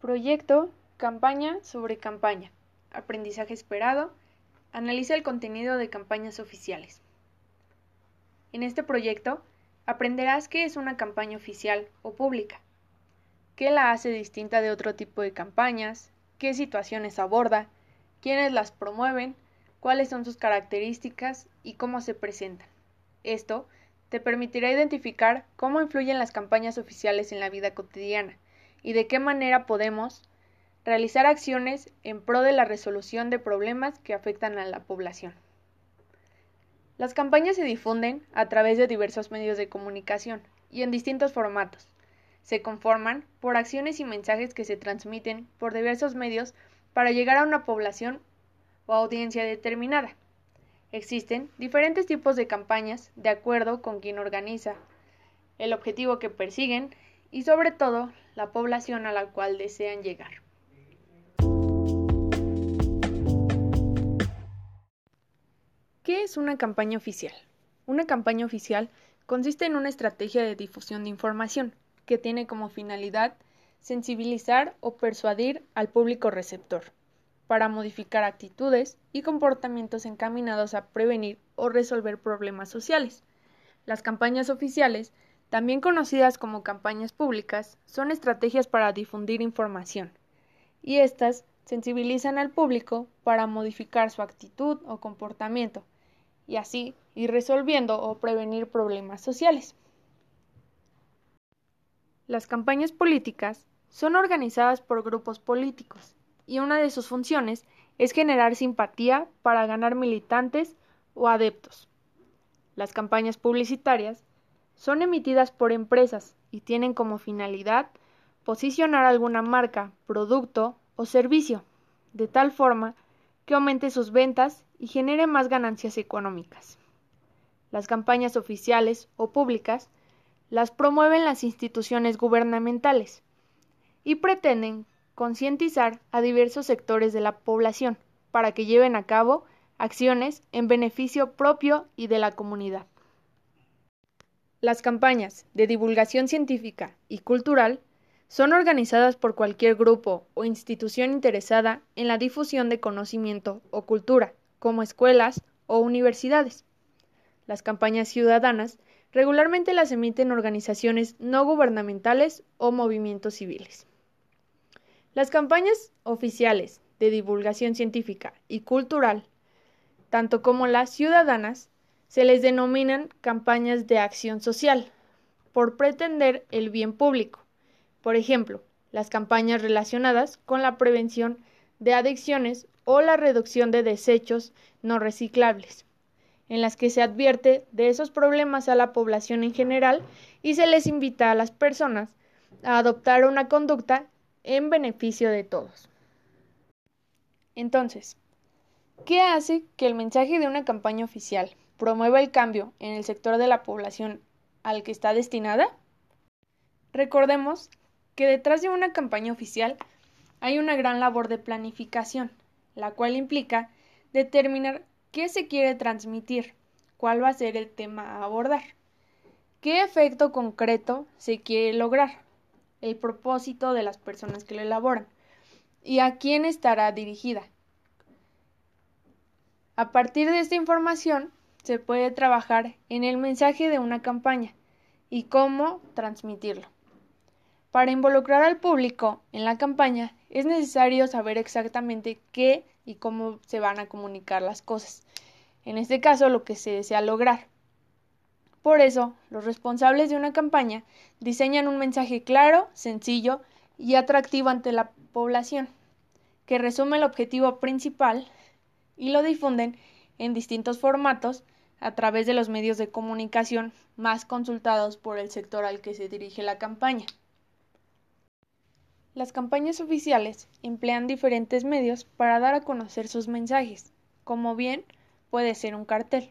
Proyecto Campaña sobre campaña. Aprendizaje esperado. Analiza el contenido de campañas oficiales. En este proyecto aprenderás qué es una campaña oficial o pública, qué la hace distinta de otro tipo de campañas, qué situaciones aborda, quiénes las promueven, cuáles son sus características y cómo se presentan. Esto te permitirá identificar cómo influyen las campañas oficiales en la vida cotidiana y de qué manera podemos realizar acciones en pro de la resolución de problemas que afectan a la población. Las campañas se difunden a través de diversos medios de comunicación y en distintos formatos. Se conforman por acciones y mensajes que se transmiten por diversos medios para llegar a una población o audiencia determinada. Existen diferentes tipos de campañas de acuerdo con quien organiza, el objetivo que persiguen y sobre todo la población a la cual desean llegar. ¿Qué es una campaña oficial? Una campaña oficial consiste en una estrategia de difusión de información que tiene como finalidad sensibilizar o persuadir al público receptor para modificar actitudes y comportamientos encaminados a prevenir o resolver problemas sociales. Las campañas oficiales también conocidas como campañas públicas, son estrategias para difundir información, y éstas sensibilizan al público para modificar su actitud o comportamiento, y así ir resolviendo o prevenir problemas sociales. Las campañas políticas son organizadas por grupos políticos, y una de sus funciones es generar simpatía para ganar militantes o adeptos. Las campañas publicitarias son emitidas por empresas y tienen como finalidad posicionar alguna marca, producto o servicio, de tal forma que aumente sus ventas y genere más ganancias económicas. Las campañas oficiales o públicas las promueven las instituciones gubernamentales y pretenden concientizar a diversos sectores de la población para que lleven a cabo acciones en beneficio propio y de la comunidad. Las campañas de divulgación científica y cultural son organizadas por cualquier grupo o institución interesada en la difusión de conocimiento o cultura, como escuelas o universidades. Las campañas ciudadanas regularmente las emiten organizaciones no gubernamentales o movimientos civiles. Las campañas oficiales de divulgación científica y cultural, tanto como las ciudadanas, se les denominan campañas de acción social, por pretender el bien público. Por ejemplo, las campañas relacionadas con la prevención de adicciones o la reducción de desechos no reciclables, en las que se advierte de esos problemas a la población en general y se les invita a las personas a adoptar una conducta en beneficio de todos. Entonces, ¿qué hace que el mensaje de una campaña oficial promueva el cambio en el sector de la población al que está destinada? Recordemos que detrás de una campaña oficial hay una gran labor de planificación, la cual implica determinar qué se quiere transmitir, cuál va a ser el tema a abordar, qué efecto concreto se quiere lograr, el propósito de las personas que lo elaboran y a quién estará dirigida. A partir de esta información se puede trabajar en el mensaje de una campaña y cómo transmitirlo. Para involucrar al público en la campaña es necesario saber exactamente qué y cómo se van a comunicar las cosas. En este caso, lo que se desea lograr. Por eso, los responsables de una campaña diseñan un mensaje claro, sencillo y atractivo ante la población, que resume el objetivo principal y lo difunden en distintos formatos a través de los medios de comunicación más consultados por el sector al que se dirige la campaña. Las campañas oficiales emplean diferentes medios para dar a conocer sus mensajes, como bien puede ser un cartel.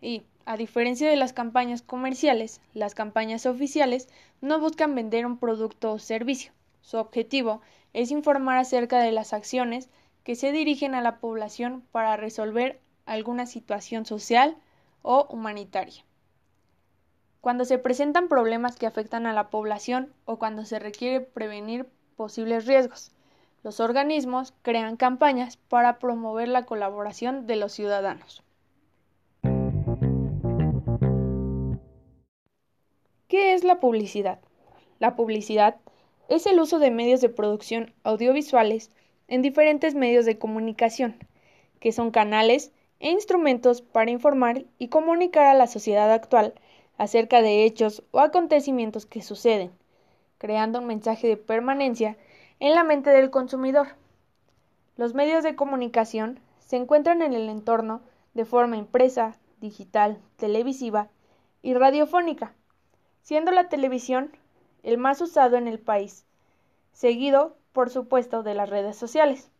Y, a diferencia de las campañas comerciales, las campañas oficiales no buscan vender un producto o servicio. Su objetivo es informar acerca de las acciones que se dirigen a la población para resolver alguna situación social o humanitaria. Cuando se presentan problemas que afectan a la población o cuando se requiere prevenir posibles riesgos. Los organismos crean campañas para promover la colaboración de los ciudadanos. ¿Qué es la publicidad? La publicidad es el uso de medios de producción audiovisuales en diferentes medios de comunicación, que son canales e instrumentos para informar y comunicar a la sociedad actual acerca de hechos o acontecimientos que suceden, creando un mensaje de permanencia en la mente del consumidor. Los medios de comunicación se encuentran en el entorno de forma impresa, digital, televisiva y radiofónica, siendo la televisión el más usado en el país, seguido, por supuesto, de las redes sociales,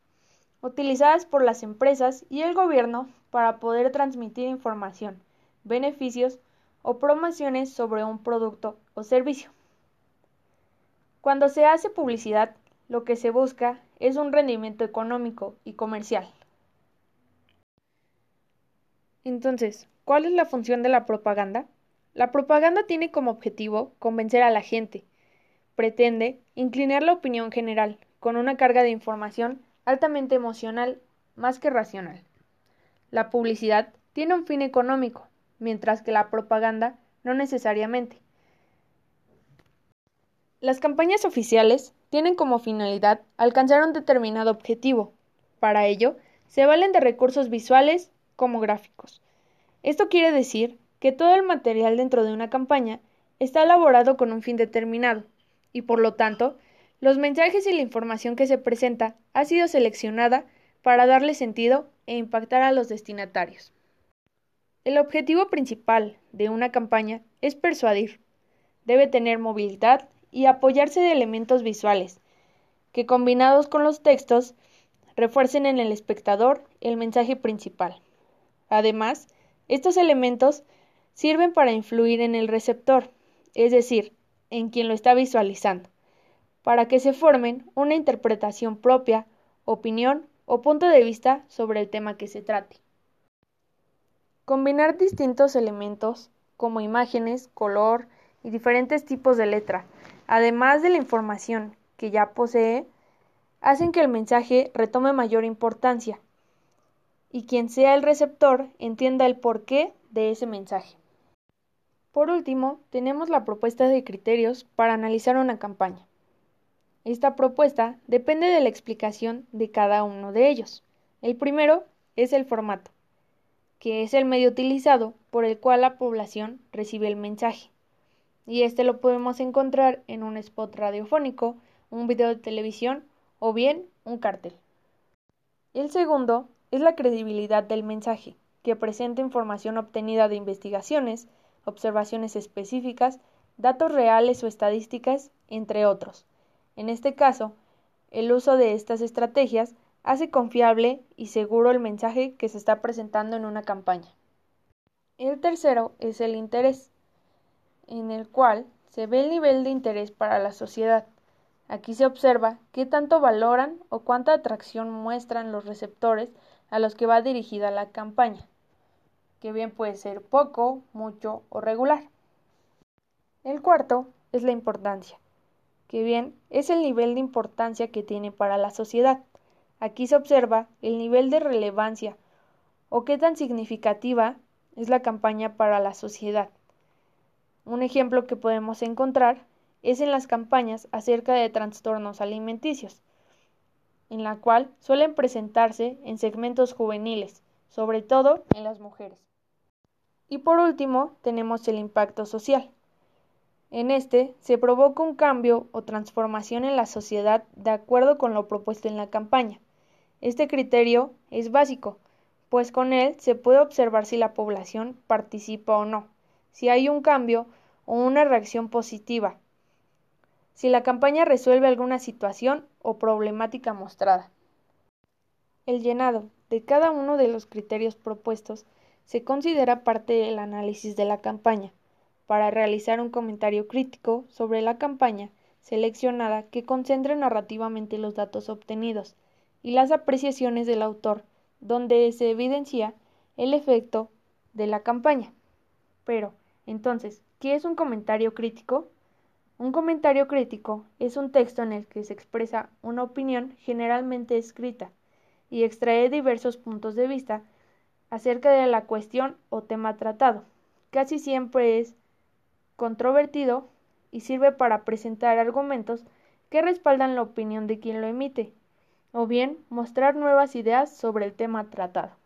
utilizadas por las empresas y el gobierno para poder transmitir información, beneficios o promociones sobre un producto o servicio. Cuando se hace publicidad, lo que se busca es un rendimiento económico y comercial. Entonces, ¿cuál es la función de la propaganda? La propaganda tiene como objetivo convencer a la gente, pretende inclinar la opinión general con una carga de información altamente emocional más que racional. La publicidad tiene un fin económico, mientras que la propaganda no necesariamente. Las campañas oficiales tienen como finalidad alcanzar un determinado objetivo. Para ello, se valen de recursos visuales como gráficos. Esto quiere decir que todo el material dentro de una campaña está elaborado con un fin determinado, y por lo tanto, los mensajes y la información que se presenta ha sido seleccionada para darle sentido e impactar a los destinatarios. El objetivo principal de una campaña es persuadir. Debe tener movilidad y apoyarse de elementos visuales, que combinados con los textos refuercen en el espectador el mensaje principal. Además, estos elementos sirven para influir en el receptor, es decir, en quien lo está visualizando, para que se formen una interpretación propia, opinión o punto de vista sobre el tema que se trate. Combinar distintos elementos, como imágenes, color y diferentes tipos de letra, además de la información que ya posee, hacen que el mensaje retome mayor importancia y quien sea el receptor entienda el porqué de ese mensaje. Por último, tenemos la propuesta de criterios para analizar una campaña. Esta propuesta depende de la explicación de cada uno de ellos. El primero es el formato, que es el medio utilizado por el cual la población recibe el mensaje. Y este lo podemos encontrar en un spot radiofónico, un video de televisión o bien un cartel. El segundo es la credibilidad del mensaje, que presenta información obtenida de investigaciones, observaciones específicas, datos reales o estadísticas, entre otros. En este caso, el uso de estas estrategias hace confiable y seguro el mensaje que se está presentando en una campaña. El tercero es el interés, en el cual se ve el nivel de interés para la sociedad. Aquí se observa qué tanto valoran o cuánta atracción muestran los receptores a los que va dirigida la campaña que bien puede ser poco, mucho o regular. El cuarto es la importancia, que bien es el nivel de importancia que tiene para la sociedad. Aquí se observa el nivel de relevancia o qué tan significativa es la campaña para la sociedad. Un ejemplo que podemos encontrar es en las campañas acerca de trastornos alimenticios, en la cual suelen presentarse en segmentos juveniles, sobre todo en las mujeres. Y por último, tenemos el impacto social. En este se provoca un cambio o transformación en la sociedad de acuerdo con lo propuesto en la campaña. Este criterio es básico, pues con él se puede observar si la población participa o no, si hay un cambio o una reacción positiva, si la campaña resuelve alguna situación o problemática mostrada. El llenado de cada uno de los criterios propuestos se considera parte del análisis de la campaña, para realizar un comentario crítico sobre la campaña seleccionada que concentre narrativamente los datos obtenidos y las apreciaciones del autor, donde se evidencia el efecto de la campaña. Pero, entonces, ¿qué es un comentario crítico? Un comentario crítico es un texto en el que se expresa una opinión generalmente escrita y extrae diversos puntos de vista acerca de la cuestión o tema tratado. Casi siempre es controvertido y sirve para presentar argumentos que respaldan la opinión de quien lo emite, o bien mostrar nuevas ideas sobre el tema tratado.